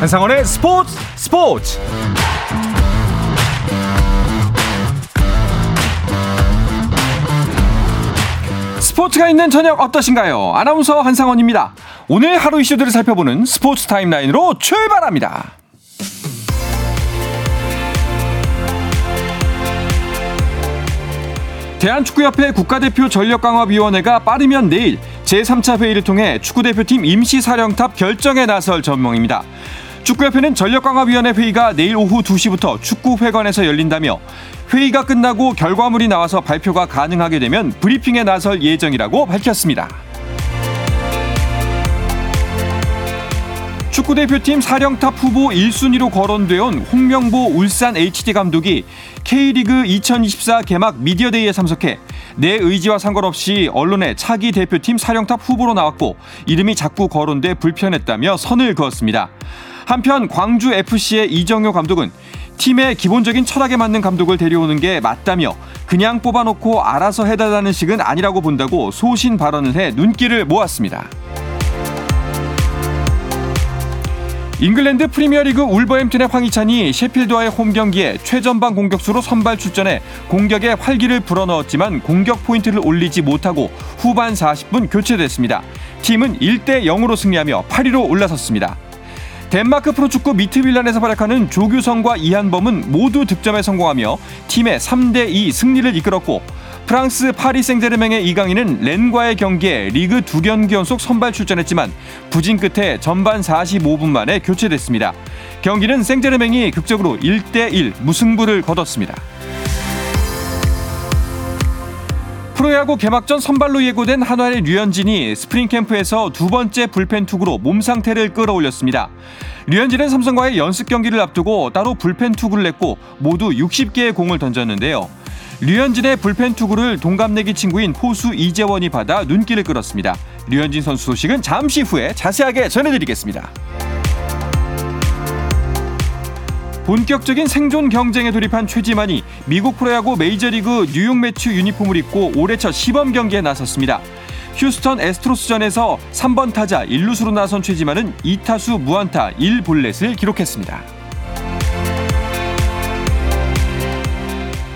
한상원의 스포츠 스포츠 스포츠가 있는 저녁 어떠신가요? 아나운서 한상원입니다. 오늘 하루 이슈들을 살펴보는 스포츠 타임라인으로 출발합니다. 대한축구협회 국가대표 전력강화위원회가 빠르면 내일 제3차 회의를 통해 축구대표팀 임시사령탑 결정에 나설 전망입니다. 축구협회는 전력강화위원회 회의가 내일 오후 2시부터 축구회관에서 열린다며 회의가 끝나고 결과물이 나와서 발표가 가능하게 되면 브리핑에 나설 예정이라고 밝혔습니다. 축구대표팀 사령탑 후보 1순위로 거론되어 온 홍명보 울산 HD 감독이 K리그 2024 개막 미디어데이에 참석해 내 의지와 상관없이 언론에 차기 대표팀 사령탑 후보로 나왔고 이름이 자꾸 거론돼 불편했다며 선을 그었습니다. 한편 광주 FC의 이정효 감독은 팀의 기본적인 철학에 맞는 감독을 데려오는 게 맞다며 그냥 뽑아놓고 알아서 해달라는 식은 아니라고 본다고 소신 발언을 해 눈길을 모았습니다. 잉글랜드 프리미어리그 울버햄튼의 황희찬이 셰필드와의 홈 경기에 최전방 공격수로 선발 출전해 공격에 활기를 불어넣었지만 공격 포인트를 올리지 못하고 후반 40분 교체됐습니다. 팀은 1대 0으로 승리하며 8위로 올라섰습니다. 덴마크 프로축구 미트빌란에서 활약하는 조규성과 이한범은 모두 득점에 성공하며 팀의 3대2 승리를 이끌었고 프랑스 파리 생제르맹의 이강인은 렌과의 경기에 리그 두 경기 연속 선발 출전했지만 부진 끝에 전반 45분 만에 교체됐습니다. 경기는 생제르맹이 극적으로 1대1 무승부를 거뒀습니다. 프로야구 개막전 선발로 예고된 한화의 류현진이 스프링 캠프에서 두 번째 불펜 투구로 몸 상태를 끌어올렸습니다. 류현진은 삼성과의 연습 경기를 앞두고 따로 불펜 투구를 했고 모두 60개의 공을 던졌는데요. 류현진의 불펜 투구를 동갑내기 친구인 포수 이재원이 받아 눈길을 끌었습니다. 류현진 선수 소식은 잠시 후에 자세하게 전해드리겠습니다. 본격적인 생존 경쟁에 돌입한 최지만이 미국 프로야구 메이저리그 뉴욕 메츠 유니폼을 입고 올해 첫 시범 경기에 나섰습니다. 휴스턴 애스트로스전에서 3번 타자 1루수로 나선 최지만은 2타수 무안타 1볼넷을 기록했습니다.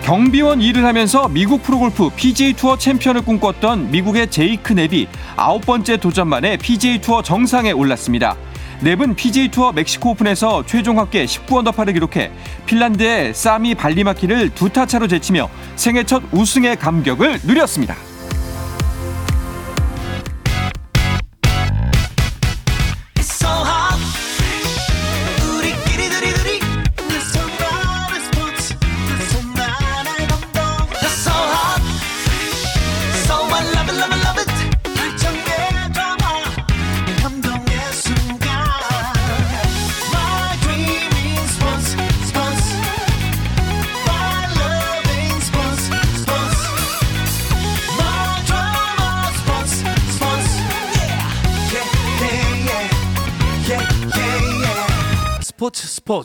경비원 일을 하면서 미국 프로골프 PGA 투어 챔피언을 꿈꿨던 미국의 제이크 냅이 아홉 번째 도전 만에 PGA 투어 정상에 올랐습니다. 넵은 PGA 투어 멕시코 오픈에서 최종 합계 19언더파를 기록해 핀란드의 사미 발리마키를 두 타차로 제치며 생애 첫 우승의 감격을 누렸습니다. 스포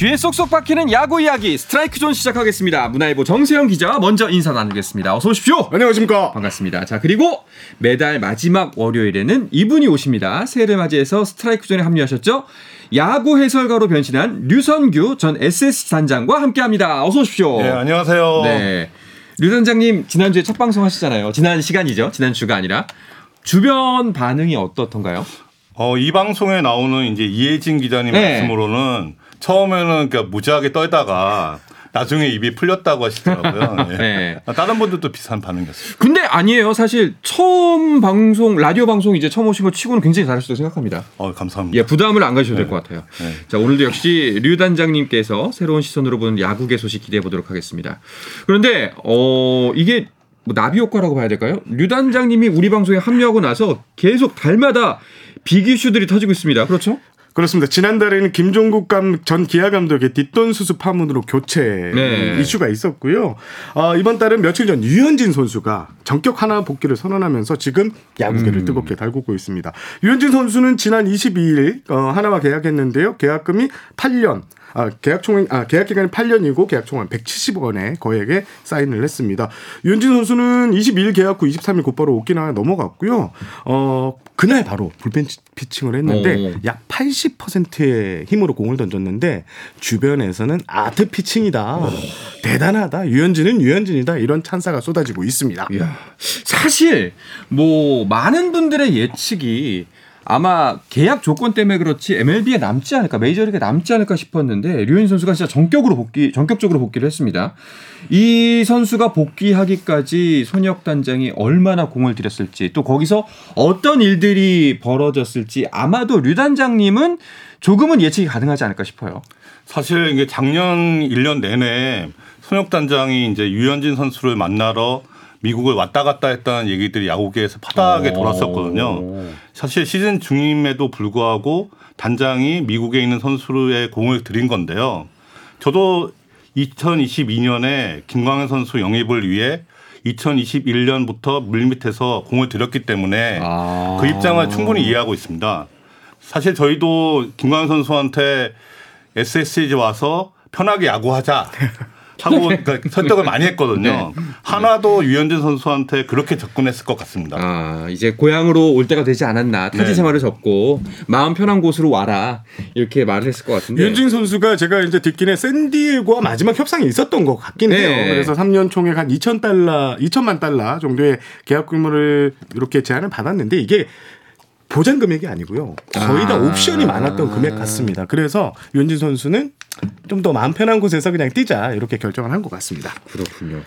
귀에 쏙쏙 박히는 야구 이야기 스트라이크 존 시작하겠습니다. 문화일보 정세영 기자 먼저 인사 나누겠습니다. 어서 오십시오. 안녕하십니까. 반갑습니다. 자 그리고 매달 마지막 월요일에는 이분이 오십니다. 새해를 맞이해서 스트라이크 존에 합류하셨죠. 야구 해설가로 변신한 류선규 전 SSG 단장과 함께합니다. 어서 오십시오. 네, 안녕하세요. 네. 류 단장님 지난주에 첫 방송 하시잖아요. 지난 시간이죠. 지난 주가 아니라 주변 반응이 어떻던가요? 어, 이 방송에 나오는 이제 이혜진 기자님 네. 말씀으로는 처음에는 그러니까 무지하게 떨다가 나중에 입이 풀렸다고 하시더라고요. 네. 네. 다른 분들도 비슷한 반응이었어요. 근데 아니에요. 사실 처음 방송 라디오 방송 이제 처음 오신 거 치고는 굉장히 잘하셨다고 생각합니다. 어, 감사합니다. 예, 부담을 안 가셔도 될 네. 것 같아요. 네. 자, 오늘도 역시 류 단장님께서 새로운 시선으로 보는 야구계 소식 기대해 보도록 하겠습니다. 그런데 어 이게 뭐 나비 효과라고 봐야 될까요? 류 단장님이 우리 방송에 합류하고 나서 계속 달마다 빅 이슈들이 터지고 있습니다. 그렇죠? 그렇습니다. 지난달에는 김종국 감, 전 기아 감독의 뒷돈 수수 파문으로 교체 네. 이슈가 있었고요. 어, 이번 달은 며칠 전 유현진 선수가 전격 하나 복귀를 선언하면서 지금 야구계를 음. 뜨겁게 달구고 있습니다. 유현진 선수는 지난 22일 어, 하나와 계약했는데요. 계약금이 8년 아, 계약 총 아, 계약 기간이 8년이고 계약 총액 170억 원의 거액에 사인을 했습니다. 유현진 선수는 22일 계약 후 23일 곧바로 오키나와에 넘어갔고요. 어, 그날 바로 불펜 피칭을 했는데 오. 약 80%의 힘으로 공을 던졌는데 주변에서는 아트 피칭이다. 대단하다. 유현진은 유현진이다. 이런 찬사가 쏟아지고 있습니다. 이야. 사실 뭐 많은 분들의 예측이 아마 계약 조건 때문에 그렇지 MLB에 남지 않을까 메이저리그에 남지 않을까 싶었는데 류현 선수가 진짜 전격으로 복귀 전격적으로 복귀를 했습니다. 이 선수가 복귀하기까지 손혁 단장이 얼마나 공을 들였을지 또 거기서 어떤 일들이 벌어졌을지 아마도 류 단장님은 조금은 예측이 가능하지 않을까 싶어요. 사실 이게 작년 1년 내내 손혁 단장이 이제 유현진 선수를 만나러 미국을 왔다 갔다 했다는 얘기들이 야구계에서 파다하게 돌았었거든요. 사실 시즌 중임에도 불구하고 단장이 미국에 있는 선수의 공을 들인 건데요. 저도 2022년에 김광현 선수 영입을 위해 2021년부터 물밑에서 공을 들였기 때문에 아. 그 입장을 충분히 이해하고 있습니다. 사실 저희도 김광현 선수한테 SSG 와서 편하게 야구하자 하고 그러니까 설득을 많이 했거든요. 하나도 유현진 선수한테 그렇게 접근했을 것 같습니다. 아, 이제 고향으로 올 때가 되지 않았나. 타지 네. 생활을 접고 마음 편한 곳으로 와라. 이렇게 말을 했을 것 같은데. 유현진 선수가 제가 이제 듣기에 샌디에고와 마지막 협상이 있었던 것 같긴 해요. 네. 그래서 3년 총액 한 2천 달러, 2천만 달러 정도의 계약 규모를 이렇게 제안을 받았는데 이게 보장 금액이 아니고요. 거의 다 아. 옵션이 많았던 금액 같습니다. 그래서 유현진 선수는 좀 더 마음 편한 곳에서 그냥 뛰자 이렇게 결정을 한 것 같습니다. 그렇군요.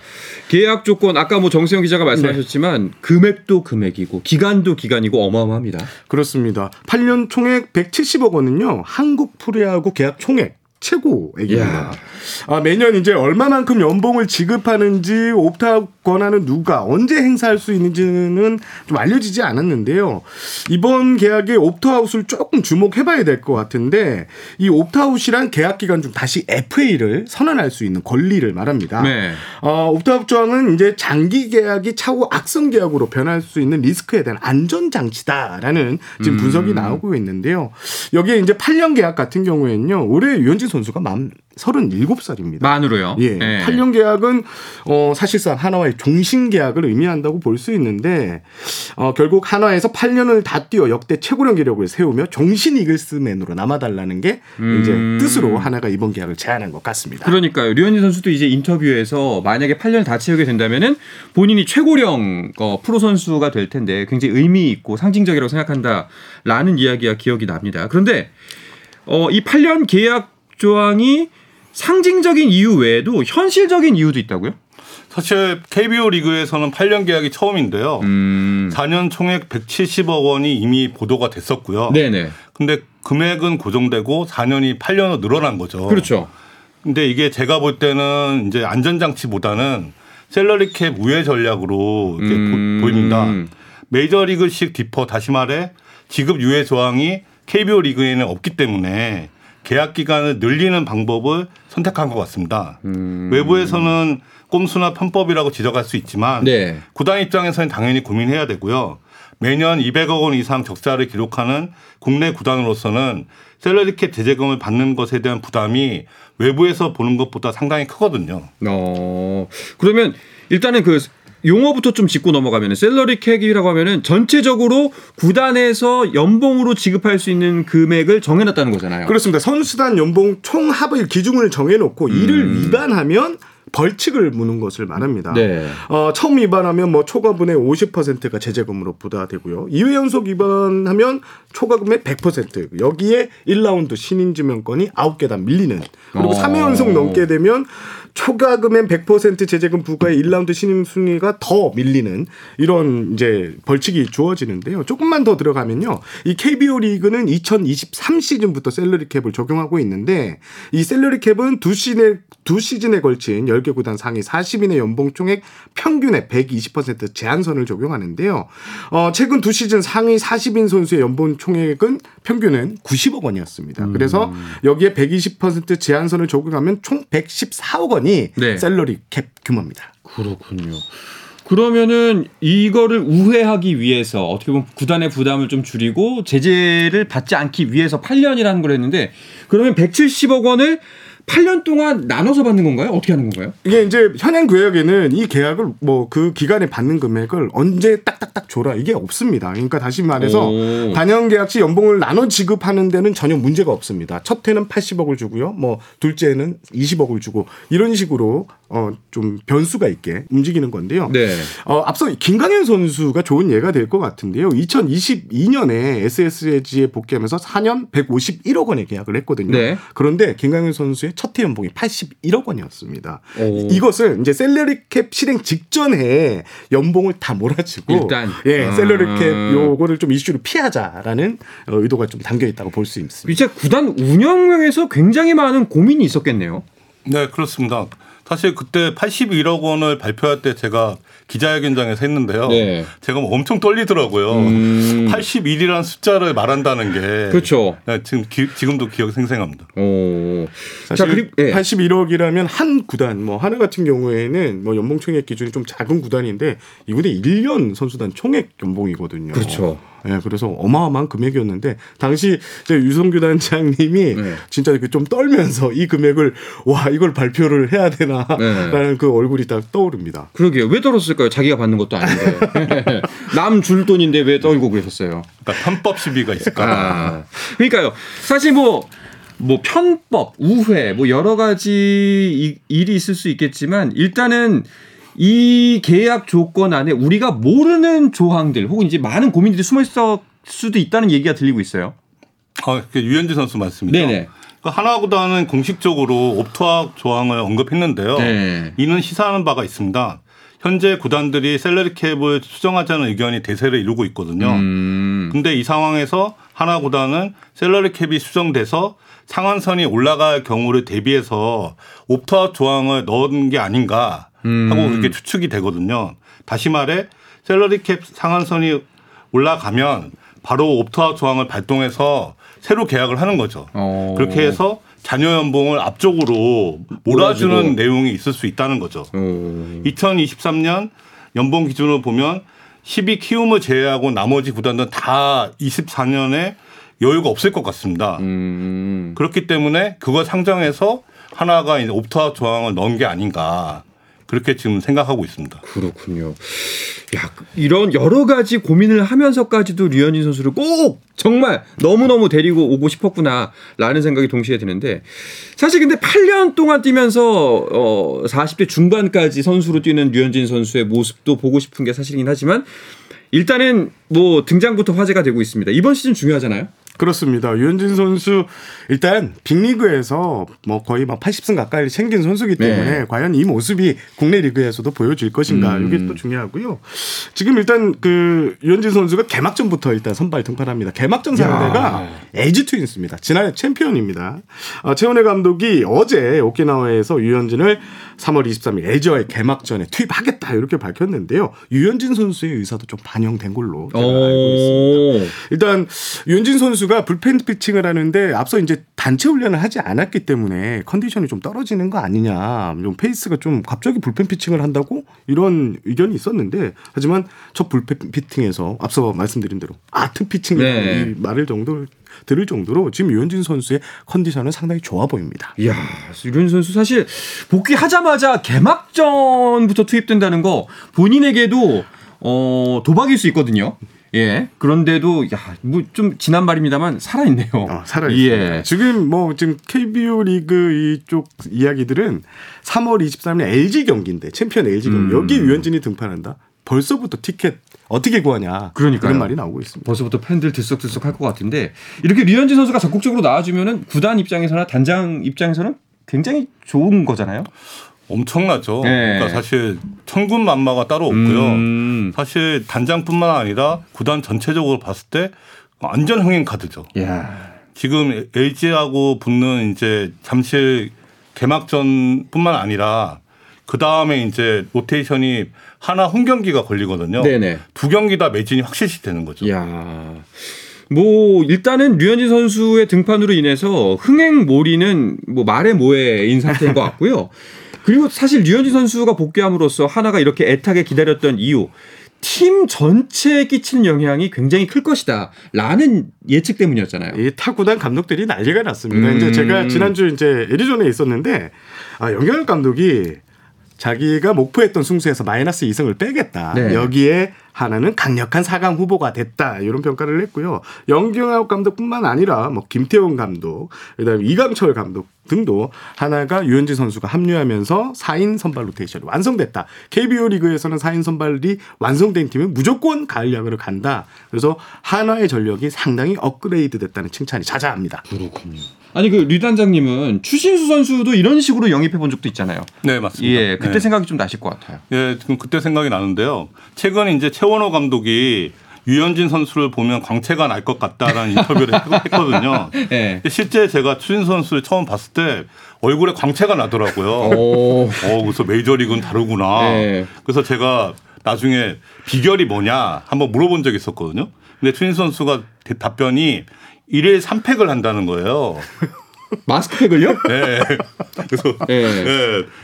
계약 조건 아까 뭐 정세영 기자가 말씀하셨지만 금액도 금액이고 기간도 기간이고 어마어마합니다. 그렇습니다. 8년 총액 170억 원은요. 한국 프로야구 계약 총액 최고액입니다. 아, 매년 이제 얼마만큼 연봉을 지급하는지 옵트아웃 권한은 누가 언제 행사할 수 있는지는 좀 알려지지 않았는데요. 이번 계약에 옵트아웃을 조금 주목해봐야 될 것 같은데 이 옵트아웃이란 계약 기간 중 다시 FA를 선언할 수 있는 권리를 말합니다. 네. 어, 옵트아웃 조항은 이제 장기 계약이 차후 악성 계약으로 변할 수 있는 리스크에 대한 안전 장치다라는 지금 분석이 나오고 있는데요. 여기에 이제 8년 계약 같은 경우에는요. 올해 유현진 선수가 만 37살입니다. 만으로요. 예. 네. 8년 계약은 어 사실상 한화의 종신 계약을 의미한다고 볼 수 있는데 어 결국 한화에서 8년을 다 뛰어 역대 최고령 기록을 세우며 종신 이글스맨으로 남아달라는 게 이제 음. 뜻으로 하나가 이번 계약을 제안한 것 같습니다. 그러니까요. 류현진 선수도 이제 인터뷰에서 만약에 8년 다 채우게 된다면은 본인이 최고령 어, 프로 선수가 될 텐데 굉장히 의미 있고 상징적이라고 생각한다라는 이야기가 기억이 납니다. 그런데 어, 이 8년 계약 조항이 상징적인 이유 외에도 현실적인 이유도 있다고요? 사실 KBO 리그에서는 8년 계약이 처음인데요. 음. 4년 총액 170억 원이 이미 보도가 됐었고요. 네네. 근데 금액은 고정되고 4년이 8년으로 늘어난 거죠. 그렇죠. 근데 이게 제가 볼 때는 이제 안전장치보다는 샐러리 캡 우회 전략으로 음. 보입니다 메이저리그식 디퍼 다시 말해 지급 유예 조항이 KBO 리그에는 없기 때문에 계약 기간을 늘리는 방법을 선택한 것 같습니다. 음. 외부에서는 꼼수나 편법이라고 지적할 수 있지만 네. 구단 입장에서는 당연히 고민해야 되고요. 매년 200억 원 이상 적자를 기록하는 국내 구단으로서는 셀러리캡 제재금을 받는 것에 대한 부담이 외부에서 보는 것보다 상당히 크거든요. 어. 그러면 일단은 그 용어부터 좀 짚고 넘어가면은 셀러리 캡이라고 하면은 전체적으로 구단에서 연봉으로 지급할 수 있는 금액을 정해놨다는 거잖아요. 그렇습니다. 선수단 연봉 총 합의 기준을 정해놓고 이를 위반하면 벌칙을 무는 것을 말합니다. 네. 어, 처음 위반하면 뭐 초과분의 50%가 제재금으로 부과되고요. 2회 연속 위반하면 초과금의 100% 여기에 1라운드 신인 지명권이 9계단 밀리는 그리고 어. 3회 연속 넘게 되면 초과금의 100% 제재금 부과에 1라운드 신인 순위가 더 밀리는 이런 이제 벌칙이 주어지는데요. 조금만 더 들어가면요. 이 KBO 리그는 2023 시즌부터 샐러리 캡을 적용하고 있는데 이 샐러리 캡은 두 시즌에 두 시즌에 걸친 10개 구단 상위 40인의 연봉 총액 평균의 120% 제한선을 적용하는데요. 어, 최근 두 시즌 상위 40인 선수의 연봉 총액은 평균은 90억 원이었습니다. 그래서 여기에 120% 제한선을 적용하면 총 114억 원이 네. 셀러리 캡 규모입니다. 그렇군요. 그러면은 이거를 우회하기 위해서 어떻게 보면 구단의 부담을 좀 줄이고 제재를 받지 않기 위해서 8년이라는 걸 했는데 그러면 170억 원을 8년 동안 나눠서 받는 건가요? 어떻게 하는 건가요? 이게 이제 현행 구역에는 이 계약을 뭐 그 기간에 받는 금액을 언제 딱딱딱 줘라 이게 없습니다. 그러니까 다시 말해서 오. 단연 계약 시 연봉을 나눠 지급하는 데는 전혀 문제가 없습니다. 첫 해는 80억을 주고요. 뭐 둘째는 20억을 주고 이런 식으로 어좀 변수가 있게 움직이는 건데요. 네. 어, 앞서 김강현 선수가 좋은 예가 될 것 같은데요. 2022년에 SSG에 복귀하면서 4년 151억 원의 계약을 했거든요. 네. 그런데 김강현 선수의 첫해 연봉이 81억 원이었습니다. 오. 이것을 이제 셀러리 캡 실행 직전에 연봉을 다 몰아주고 일단. 예, 아. 셀러리 캡 요거를 좀 이슈로 피하자라는 어, 의도가 좀 담겨 있다고 볼 수 있습니다. 이제 구단 운영명에서 굉장히 많은 고민이 있었겠네요. 네, 그렇습니다. 사실 그때 81억 원을 발표할 때 제가 기자회견장에서 했는데요. 네. 제가 뭐 엄청 떨리더라고요. 음. 81이라는 숫자를 말한다는 게 그렇죠. 네, 지금 기, 지금도 기억 생생합니다. 오. 자, 사실 그리고 예. 81억이라면 한 구단 뭐 하나 같은 경우에는 뭐 연봉 총액 기준이 좀 작은 구단인데 이분의 1년 선수단 총액 연봉이거든요. 그렇죠. 예, 그래서 어마어마한 금액이었는데 당시 이제 유성규 단장님이 네. 진짜 그좀 떨면서 이 금액을 와 이걸 발표를 해야 네. 되나라는 그 얼굴이 딱 떠오릅니다. 그러게요. 왜 떨었을까요? 자기가 받는 것도 아닌데. 남 줄 돈인데 왜 떨고 그러셨어요? 그러니까 편법 시비가 있을까? 아. 그러니까요. 사실 뭐, 뭐 편법, 우회, 뭐 여러 가지 이- 일이 있을 수 있겠지만 일단은 이 계약 조건 안에 우리가 모르는 조항들 혹은 이제 많은 고민들이 숨어 있을 수도 있다는 얘기가 들리고 있어요. 아, 그 류현진 선수 말씀이죠. 네네. 그 한화구단은 공식적으로 옵트아웃 조항을 언급했는데요. 네. 이는 시사하는 바가 있습니다. 현재 구단들이 샐러리 캡을 수정하자는 의견이 대세를 이루고 있거든요. 음. 근데 이 상황에서 한화 구단은 샐러리 캡이 수정돼서 상한선이 올라갈 경우를 대비해서 옵트아웃 조항을 넣은 게 아닌가 하고 그렇게 추측이 되거든요. 다시 말해 셀러리 캡 상한선이 올라가면 바로 옵트아웃 조항을 발동해서 새로 계약을 하는 거죠. 어. 그렇게 해서 자녀 연봉을 앞쪽으로 몰아주는 몰아주고. 내용이 있을 수 있다는 거죠. 어. 2023년 연봉 기준으로 보면 12 키움을 제외하고 나머지 구단들은 다 24년에 여유가 없을 것 같습니다. 음. 그렇기 때문에 그걸 상정해서 하나가 이제 옵트아웃 조항을 넣은 게 아닌가 그렇게 지금 생각하고 있습니다. 그렇군요. 야, 이런 여러 가지 고민을 하면서까지도 류현진 선수를 꼭 정말 너무너무 데리고 오고 싶었구나라는 생각이 동시에 드는데 사실 근데 8년 동안 뛰면서 어 40대 중반까지 선수로 뛰는 류현진 선수의 모습도 보고 싶은 게 사실이긴 하지만 일단은 뭐 등장부터 화제가 되고 있습니다. 이번 시즌 중요하잖아요. 그렇습니다. 류현진 선수 일단 빅리그에서 뭐 거의 막 80승 가까이 챙긴 선수기 때문에 네. 과연 이 모습이 국내 리그에서도 보여질 것인가 음. 이게 또 중요하고요. 지금 일단 그 류현진 선수가 개막전부터 일단 선발 등판합니다. 개막전 상대가 LG 트윈스입니다. 지난해 챔피언입니다. 아, 최원호 감독이 어제 오키나와에서 류현진을 3월 23일 LG와의 개막전에 투입하겠다 이렇게 밝혔는데요. 류현진 선수의 의사도 좀 반영된 걸로 제가 알고 있습니다. 오. 일단 류현진 선수가 불펜 피칭을 하는데 앞서 이제 단체 훈련을 하지 않았기 때문에 컨디션이 좀 떨어지는 거 아니냐, 좀 페이스가 좀 갑자기 불펜 피칭을 한다고 이런 의견이 있었는데 하지만 첫 불펜 피칭에서 앞서 말씀드린 대로 아트 피칭이라는 네. 이 말을 정도 들을 정도로 지금 류현진 선수의 컨디션은 상당히 좋아 보입니다. 이야, 류현진 선수 사실 복귀하자마자 개막전부터 투입된다는 거 본인에게도 어, 도박일 수 있거든요. 예. 그런데도 야, 뭐 좀 지난 말입니다만 살아 있네요. 어, 살아있습니다. 예. 지금 뭐 지금 KBO 리그 이쪽 이야기들은 3월 23일 LG 경기인데 챔피언 LG 경기 음. 여기 유현진이 등판한다. 벌써부터 티켓 어떻게 구하냐 그러니까요. 그런 말이 나오고 있습니다. 벌써부터 팬들 들썩들썩 할 것 같은데 이렇게 류현진 선수가 적극적으로 나와주면은 구단 입장에서나 단장 입장에서는 굉장히 좋은 거잖아요. 엄청나죠. 네. 그러니까 사실 천군만마가 따로 없고요. 음. 사실 단장뿐만 아니라 구단 전체적으로 봤을 때 완전 흥행 카드죠. 야. 지금 LG하고 붙는 이제 잠실 개막전뿐만 아니라 그 다음에 이제 로테이션이 하나 홈 경기가 걸리거든요. 네네. 두 경기 다 매진이 확실시 되는 거죠. 야. 뭐 일단은 류현진 선수의 등판으로 인해서 흥행 몰이는 뭐 말의 모해인 상태인 것 같고요. 그리고 사실 류현진 선수가 복귀함으로써 하나가 이렇게 애타게 기다렸던 이유 팀 전체에 끼치는 영향이 굉장히 클 것이다 라는 예측 때문이었잖아요. 이 타구단 감독들이 난리가 났습니다. 음. 이제 제가 지난주 이제 애리조나에 있었는데 아, 영경혁 감독이 자기가 목표했던 승수에서 마이너스 2승을 빼겠다. 네. 여기에 하나는 강력한 4강 후보가 됐다. 이런 평가를 했고요. 영경혁 감독뿐만 아니라 뭐 김태훈 감독, 그다음에 이강철 감독 등도 하나가 유현진 선수가 합류하면서 4인 선발 로테이션이 완성됐다. KBO 리그에서는 4인 선발이 완성된 팀은 무조건 가을 야구를 간다. 그래서 한화의 전력이 상당히 업그레이드 됐다는 칭찬이 자자합니다. 아니 그 류 단장님은 추신수 선수도 이런 식으로 영입해 본 적도 있잖아요. 네, 맞습니다. 예, 그때 네. 생각이 좀 나실 것 같아요. 예, 지금 그때 생각이 나는데요. 최근 이제 최원호 감독이 유현진 선수를 보면 광채가 날 것 같다라는 인터뷰를 했- 했거든요. 예. 근데 실제 제가 추신 선수를 처음 봤을 때 얼굴에 광채가 나더라고요. 오. 어, 그래서 메이저리그는 다르구나. 네. 그래서 제가 나중에 비결이 뭐냐 한번 물어본 적이 있었거든요. 근데 추신 선수가 대- 답변이 1일 3팩을 한다는 거예요. 마스크팩을요? 네. 그래서 예. 네.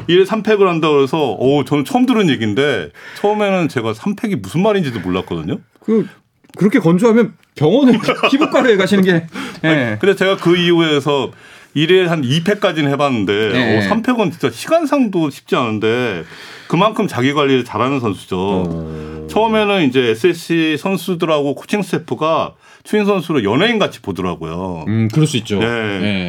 1일 3팩을 한다고 그래서 오, 저는 처음 들은 얘기인데 처음에는 제가 3팩이 무슨 말인지도 몰랐거든요. 그 그렇게 건조하면 병원에 피부과를 가시는 게 예. 근데 제가 그 이후에서 1일 한 2팩까지는 해봤는데 네. 오, 3팩은 진짜 시간상도 쉽지 않은데 그만큼 자기 관리를 잘하는 선수죠. 어. 처음에는 이제 SSC 선수들하고 코칭 스태프가 추인 선수를 연예인 같이 보더라고요. 음, 그럴 수 있죠. 네.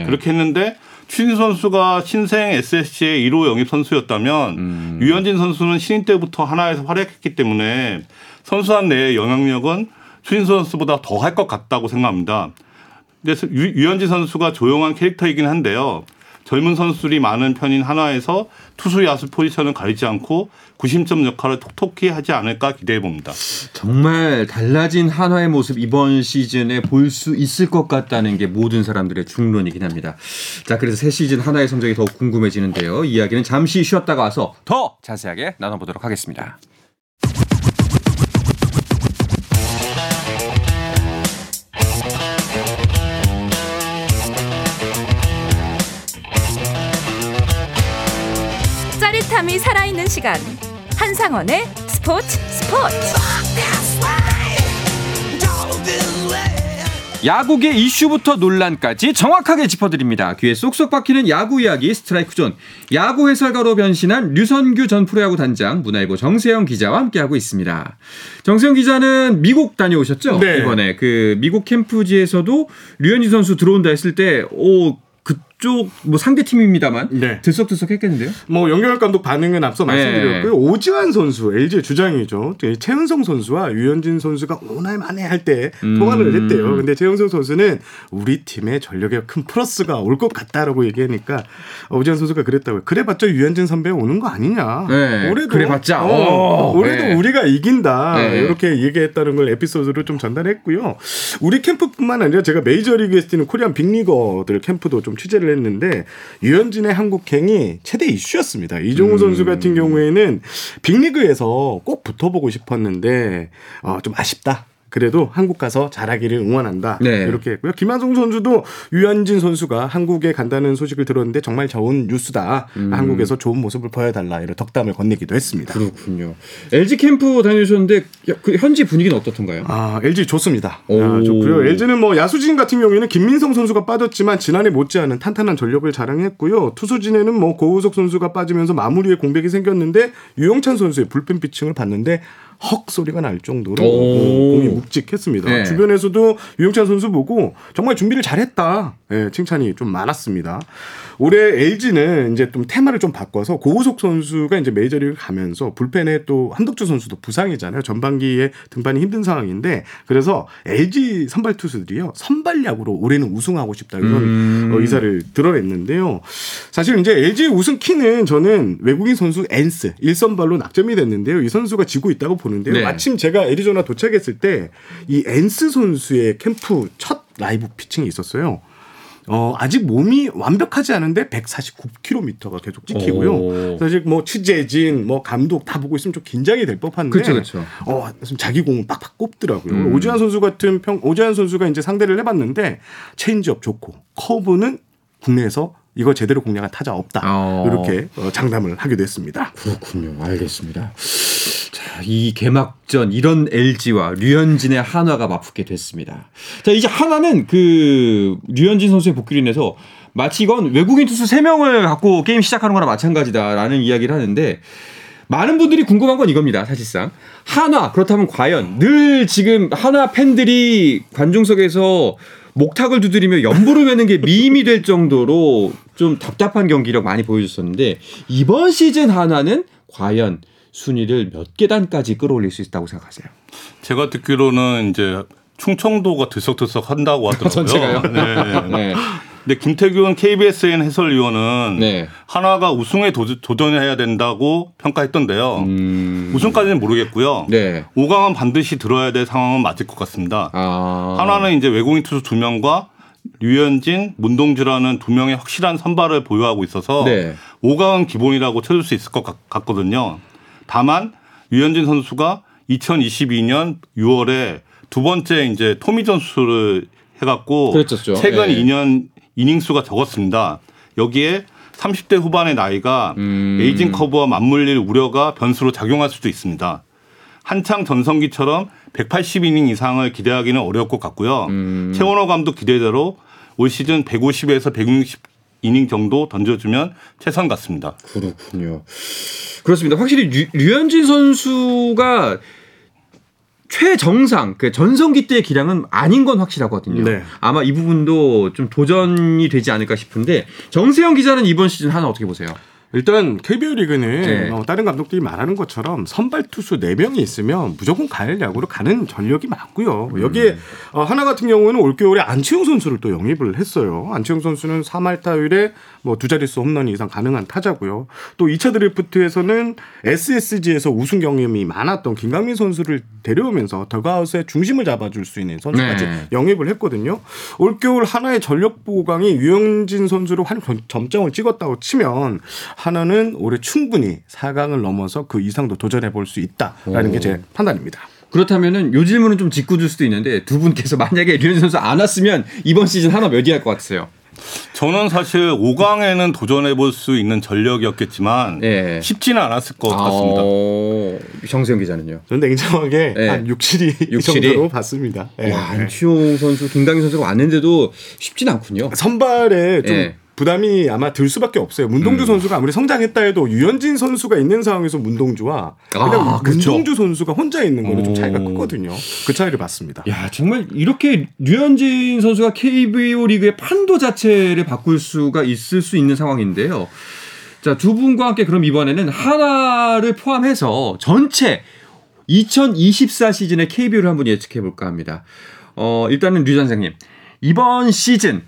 예. 그렇게 했는데 추인 선수가 신생 SSC의 1호 영입 선수였다면 음. 유현진 선수는 신인 때부터 하나에서 활약했기 때문에 선수단 내의 영향력은 추인 선수보다 더 할 것 같다고 생각합니다. 근데 유- 유현진 선수가 조용한 캐릭터이긴 한데요. 젊은 선수들이 많은 편인 하나에서 투수 야수 포지션을 가리지 않고 구심점 역할을 톡톡히 하지 않을까 기대해 봅니다. 정말 달라진 한화의 모습 이번 시즌에 볼 수 있을 것 같다는 게 모든 사람들의 중론이긴 합니다. 자, 그래서 새 시즌 한화의 성적이 더욱 궁금해지는데요. 이야기는 잠시 쉬었다가 와서 더 자세하게 나눠보도록 하겠습니다. 짜릿함이 살아있는 시간 한상원의 스포츠 스포츠 야구계 이슈부터 논란까지 정확하게 짚어드립니다. 귀에 쏙쏙 박히는 야구 이야기 스트라이크 존. 야구 해설가로 변신한 류선규 전 프로야구 단장 문화일보 정세영 기자와 함께하고 있습니다. 정세영 기자는 미국 다녀오셨죠? 네. 이번에 그 미국 캠프지에서도 류현진 선수 들어온다 했을 때 오 그 쪽 뭐 상대 팀입니다만 네. 들썩들썩 했겠는데요? 뭐 염경엽 감독 반응은 앞서 네. 말씀드렸고요. 오지환 선수 LG 주장이죠. 그 최은성 선수와 유현진 선수가 오날 만에 할때 음. 통화를 했대요. 근데 최은성 선수는 우리 팀의 전력에 큰 플러스가 올 것 같다라고 얘기하니까 오지환 선수가 그랬다고요. 그래봤자 유현진 선배 오는 거 아니냐. 네. 올해도 그래봤자. 어, 오. 올해도 네. 우리가 이긴다. 네. 이렇게 얘기했다는 걸 에피소드로 좀 전달했고요. 우리 캠프뿐만 아니라 제가 메이저리그에서 뛰는 코리안 빅리거들 캠프도 좀 취재를 했는데 유현진의 한국행이 최대 이슈였습니다. 이종우 선수 같은 경우에는 빅리그에서 꼭 붙어보고 싶었는데 어, 좀 아쉽다. 그래도 한국 가서 잘하기를 응원한다. 네. 이렇게 했고요. 김한성 선수도 유현진 선수가 한국에 간다는 소식을 들었는데 정말 좋은 뉴스다. 한국에서 좋은 모습을 보여달라. 이런 덕담을 건네기도 했습니다. 그렇군요. LG 캠프 다녀오셨는데 그 현지 분위기는 어떻던가요? 아, LG 좋습니다. 오. 아, 좋고요. LG는 뭐 야수진 같은 경우에는 김민성 선수가 빠졌지만 지난해 못지않은 탄탄한 전력을 자랑했고요. 투수진에는 뭐 고우석 선수가 빠지면서 마무리에 공백이 생겼는데 유영찬 선수의 불펜 피칭을 봤는데 헉 소리가 날 정도로 오. 공이 묵직했습니다. 네. 주변에서도 유영찬 선수 보고 정말 준비를 잘했다. 예, 칭찬이 좀 많았습니다. 올해 LG는 이제 좀 테마를 좀 바꿔서 고우석 선수가 이제 메이저리그 가면서 불펜에 또 한덕주 선수도 부상이잖아요. 전반기에 등판이 힘든 상황인데 그래서 LG 선발 투수들이요 선발 야구로 올해는 우승하고 싶다 이런 음. 어, 의사를 드러냈는데요. 사실 이제 LG 우승 키는 저는 외국인 선수 엔스 일선발로 낙점이 됐는데요. 이 선수가 지고 있다고 보는 데요. 네. 마침 제가 애리조나 도착했을 때 이 엔스 선수의 캠프 첫 라이브 피칭이 있었어요. 어, 아직 몸이 완벽하지 않은데 149km가 계속 찍히고요. 오. 사실 뭐 취재진, 뭐 감독 다 보고 있으면 좀 긴장이 될 법한데. 그쵸, 그쵸. 어, 좀 자기 공을 빡빡 꽂더라고요. 음. 오지환 선수 같은 평, 오지환 선수가 이제 상대를 해봤는데 체인지업 좋고 커브는 국내에서 이거 제대로 공략한 타자 없다. 어. 이렇게 어, 장담을 하기도 했습니다. 그렇군요. 알겠습니다. 자, 이 개막전 이런 LG와 류현진의 한화가 맞붙게 됐습니다. 자, 이제 한화는 그 류현진 선수의 복귀로 인해서 마치 이건 외국인 투수 3명을 갖고 게임 시작하는 거나 마찬가지다라는 이야기를 하는데 많은 분들이 궁금한 건 이겁니다. 사실상 한화 그렇다면 과연 늘 지금 한화 팬들이 관중석에서 목탁을 두드리며 연부를 매는 게 밈이 될 정도로 좀 답답한 경기력 많이 보여줬었는데 이번 시즌 한화는 과연 순위를 몇 계단까지 끌어올릴 수 있다고 생각하세요? 제가 듣기로는 이제 충청도가 들썩들썩 한다고 하더라고요. 전체가요? 네. 네. 근데 김태균 KBSN 해설위원은 네. 하나가 우승에 도, 도전해야 된다고 평가했던데요. 음. 우승까지는 모르겠고요. 네. 5강은 반드시 들어야 될 상황은 맞을 것 같습니다. 아. 하나는 이제 외국인 투수 두 명과 류현진, 문동주라는 두 명의 확실한 선발을 보유하고 있어서 네. 5강은 기본이라고 쳐줄 수 있을 것 같, 같거든요. 다만 류현진 선수가 2022년 6월에 두 번째 이제 토미 전수를 해갖고 그랬었죠. 최근 예. 2년 이닝 수가 적었습니다. 여기에 30대 후반의 나이가 음. 에이징 커브와 맞물릴 우려가 변수로 작용할 수도 있습니다. 한창 전성기처럼 180이닝 이상을 기대하기는 어려울 것 같고요. 음. 최원호 감독 기대대로 올 시즌 150에서 160 이닝 정도 던져주면 최선 같습니다. 그렇군요. 그렇습니다. 확실히 류, 류현진 선수가 최정상, 그 전성기 때의 기량은 아닌 건 확실하거든요. 네. 아마 이 부분도 좀 도전이 되지 않을까 싶은데 정세영 기자는 이번 시즌 하나 어떻게 보세요? 일단 KBO 리그는 네. 어, 다른 감독들이 말하는 것처럼 선발 투수 4명이 있으면 무조건 가을 야구로 가는 전력이 많고요. 여기에 어, 하나 같은 경우는 올겨울에 안치홍 선수를 또 영입을 했어요. 안치홍 선수는 3할 타율에 뭐 두 자릿수 홈런 이상 가능한 타자고요. 또 2차 드래프트에서는 SSG에서 우승 경험이 많았던 김강민 선수를 데려오면서 더가웃의 중심을 잡아줄 수 있는 선수까지 네. 영입을 했거든요. 올겨울 하나의 전력 보강이 유영진 선수로 한 점정을 찍었다고 치면 하나는 올해 충분히 4강을 넘어서 그 이상도 도전해 볼 수 있다라는 게 제 판단입니다. 그렇다면은 요 질문은 좀 짓궂을 수도 있는데 두 분께서 만약에 류현진 선수 안 왔으면 이번 시즌 하나 몇 위 할 것 같으세요? 저는 사실 5강에는 도전해 볼 수 있는 전력이었겠지만 예. 쉽지는 않았을 것 같습니다. 어, 정세영 기자는요? 저는 냉정하게 네. 한 6, 7위 6, 7위? 정도로 봤습니다. 예. 야, 안치홍 선수, 김강민 선수가 왔는데도 쉽진 않군요. 선발에 좀 예. 부담이 아마 들 수밖에 없어요. 문동주 선수가 아무리 성장했다 해도 유현진 선수가 있는 상황에서 문동주와 그냥 아, 그쵸. 문동주 선수가 혼자 있는 거는 좀 차이가 오. 크거든요. 그 차이를 봤습니다. 야 정말 이렇게 류현진 선수가 KBO 리그의 판도 자체를 바꿀 수가 있을 수 있는 상황인데요. 자 두 분과 함께 그럼 이번에는 하나를 포함해서 전체 2024 시즌의 KBO를 한번 예측해 볼까 합니다. 어 일단은 류 선생님 이번 시즌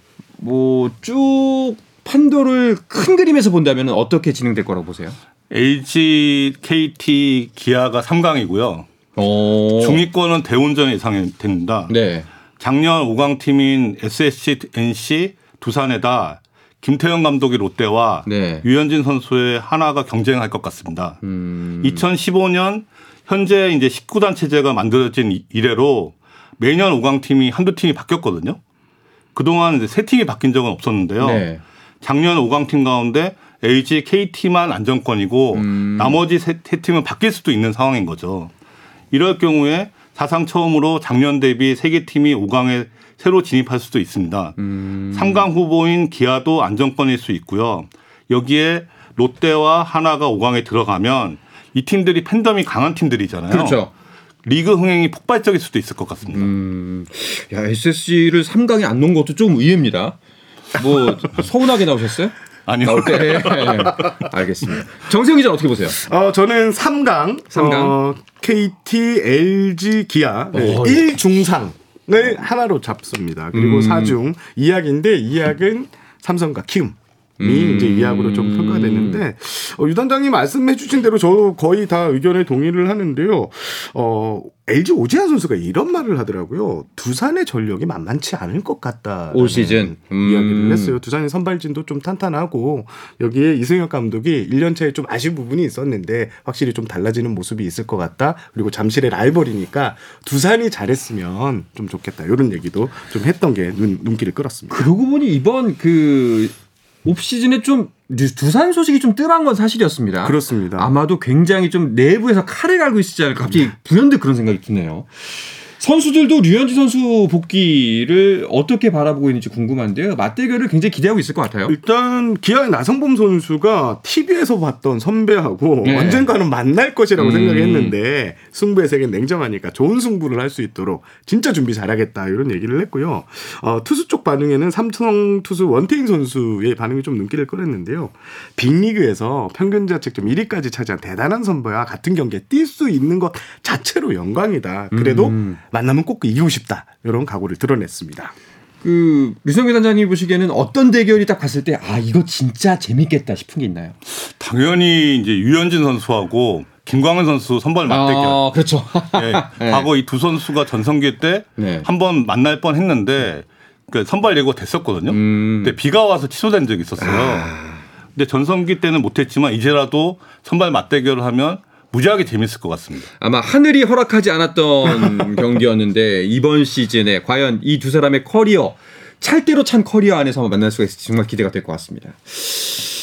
뭐 쭉 판도를 큰 그림에서 본다면 어떻게 진행될 거라고 보세요? LG, KT, 기아가 3강이고요. 어. 중위권은 대운전 예상이 됩니다. 네. 작년 5강 팀인 SSC, NC, 두산에다 김태형 감독이 롯데와 네. 유현진 선수의 하나가 경쟁할 것 같습니다. 음. 2015년 현재 이제 19단 체제가 만들어진 이- 이래로 매년 5강 팀이 한두 팀이 바뀌었거든요. 그동안 이제 세 팀이 바뀐 적은 없었는데요. 네. 작년 5강 팀 가운데 LG, KT만 안정권이고 음. 나머지 세, 세 팀은 바뀔 수도 있는 상황인 거죠. 이럴 경우에 사상 처음으로 작년 대비 세 개 팀이 5강에 새로 진입할 수도 있습니다. 음. 3강 후보인 기아도 안정권일 수 있고요. 여기에 롯데와 하나가 5강에 들어가면 이 팀들이 팬덤이 강한 팀들이잖아요. 그렇죠. 리그 흥행이 폭발적일 수도 있을 것 같습니다. 음, 야 SSG를 3강에 안 놓은 것도 좀 의외입니다. 뭐 서운하게 나오셨어요? 아니요. 나올 때. 알겠습니다. 정세영 기자 어떻게 보세요? 어, 저는 3강, 삼강? 어, KT, LG, 기아 네, 어, 1중상을 하나로 잡습니다. 그리고 음. 4중 이약인데 이약은 삼성과 키움. 이 음. 이제 이약으로 좀 평가됐는데 어, 유 단장님 말씀해주신 대로 저 거의 다 의견에 동의를 하는데요. 어, LG 오지환 선수가 이런 말을 하더라고요. 두산의 전력이 만만치 않을 것 같다. 올 시즌. 음. 이야기를 했어요. 두산의 선발진도 좀 탄탄하고 여기에 이승엽 감독이 1년 차에 좀 아쉬운 부분이 있었는데 확실히 좀 달라지는 모습이 있을 것 같다. 그리고 잠실의 라이벌이니까 두산이 잘했으면 좀 좋겠다. 이런 얘기도 좀 했던 게 눈, 눈길을 끌었습니다. 그러고 보니 이번 그 오프 시즌에 좀 뉴- 두산 소식이 좀 뜸한 건 사실이었습니다. 그렇습니다. 아마도 굉장히 좀 내부에서 칼을 갈고 있지 않을까 갑자기 불현듯 그런 생각이 드네요. 선수들도 류현진 선수 복귀를 어떻게 바라보고 있는지 궁금한데요. 맞대결을 굉장히 기대하고 있을 것 같아요. 일단 기아의 나성범 선수가 TV에서 봤던 선배하고 네. 언젠가는 만날 것이라고 음. 생각했는데 승부의 세계는 냉정하니까 좋은 승부를 할 수 있도록 진짜 준비 잘하겠다 이런 얘기를 했고요. 어, 투수 쪽 반응에는 삼성 투수 원태인 선수의 반응이 좀 눈길을 끌었는데요. 빅리그에서 평균 자책점 1위까지 차지한 대단한 선배와 같은 경기에 뛸 수 있는 것 자체로 영광이다. 그래도 음. 만나면 꼭 이기고 싶다. 이런 각오를 드러냈습니다. 그 류성규 단장님 보시기에는 어떤 대결이 딱 봤을 때 아 이거 진짜 재밌겠다 싶은 게 있나요? 당연히 이제 유현진 선수하고 김광현 선수 선발 맞대결. 아, 그렇죠. 예, 네. 과거 이 두 선수가 전성기 때 네. 한번 만날 뻔 했는데 그 선발 예고 됐었거든요. 음. 근데 비가 와서 취소된 적이 있었어요. 근데 전성기 때는 못했지만 이제라도 선발 맞대결을 하면 무지하게 재밌을 것 같습니다. 아마 하늘이 허락하지 않았던 경기였는데 이번 시즌에 과연 이 두 사람의 커리어 찰대로 찬 커리어 안에서 만날 수가 있을지 정말 기대가 될 것 같습니다.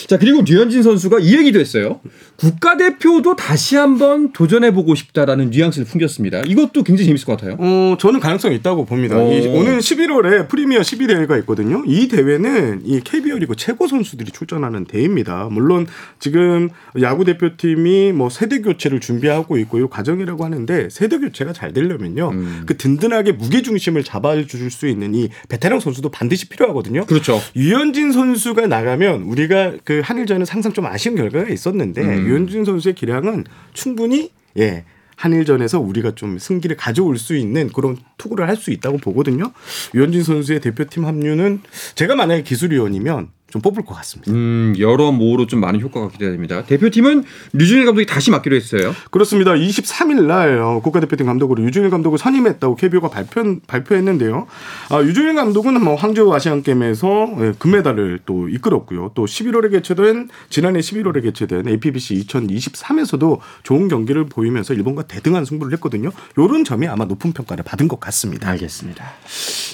자 그리고 류현진 선수가 이 얘기도 했어요. 국가대표도 다시 한번 도전해보고 싶다라는 뉘앙스를 풍겼습니다. 이것도 굉장히 재밌을 것 같아요. 어, 저는 가능성이 있다고 봅니다. 오. 이, 오는 11월에 프리미어 12대회가 있거든요. 이 대회는 이 KBO 리그 최고 선수들이 출전하는 대회입니다. 물론 지금 야구 대표팀이 뭐 세대 교체를 준비하고 있고 이 과정이라고 하는데 세대 교체가 잘 되려면요. 그 든든하게 무게 중심을 잡아줄 수 있는 이 베테랑 선수도 반드시 필요하거든요. 그렇죠. 유현진 선수가 나가면 우리가 그 한일전은 항상 좀 아쉬운 결과가 있었는데 음. 유현진 선수의 기량은 충분히 예 한일전에서 우리가 좀 승기를 가져올 수 있는 그런 투구를 할 수 있다고 보거든요. 유현진 선수의 대표팀 합류는 제가 만약에 기술위원이면 좀 뽑을 것 같습니다. 음, 여러 모로 좀 많은 효과가 기대됩니다. 대표팀은 류준일 감독이 다시 맡기로 했어요. 그렇습니다. 23일 날 어, 국가대표팀 감독으로 유중일 감독을 선임했다고 KBO가 발표, 발표했는데요. 아, 유중일 감독은 뭐 항저우 아시안 게임에서 예, 금메달을 또 이끌었고요. 또 11월에 개최된 지난해 11월에 개최된 APBC 2023에서도 좋은 경기를 보이면서 일본과 대등한 승부를 했거든요. 요런 점이 아마 높은 평가를 받은 것 같 습니다. 알겠습니다.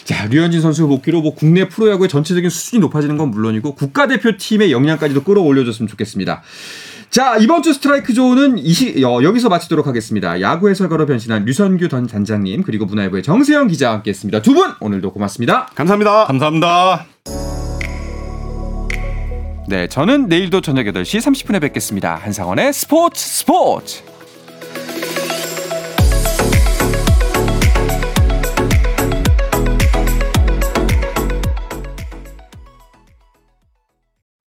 자, 류현진 선수 복귀로 뭐 국내 프로야구의 전체적인 수준이 높아지는 건 물론이고 국가대표팀의 역량까지도 끌어올려줬으면 좋겠습니다. 자, 이번 주 스트라이크 조우는 이 시, 어, 여기서 마치도록 하겠습니다. 야구 해설가로 변신한 류선규 전 단장님 그리고 문화일보의 정세영 기자와 함께했습니다. 두 분 오늘도 고맙습니다. 감사합니다. 감사합니다. 네, 저는 내일도 저녁 8시 30분에 뵙겠습니다. 한상원의 스포츠 스포츠.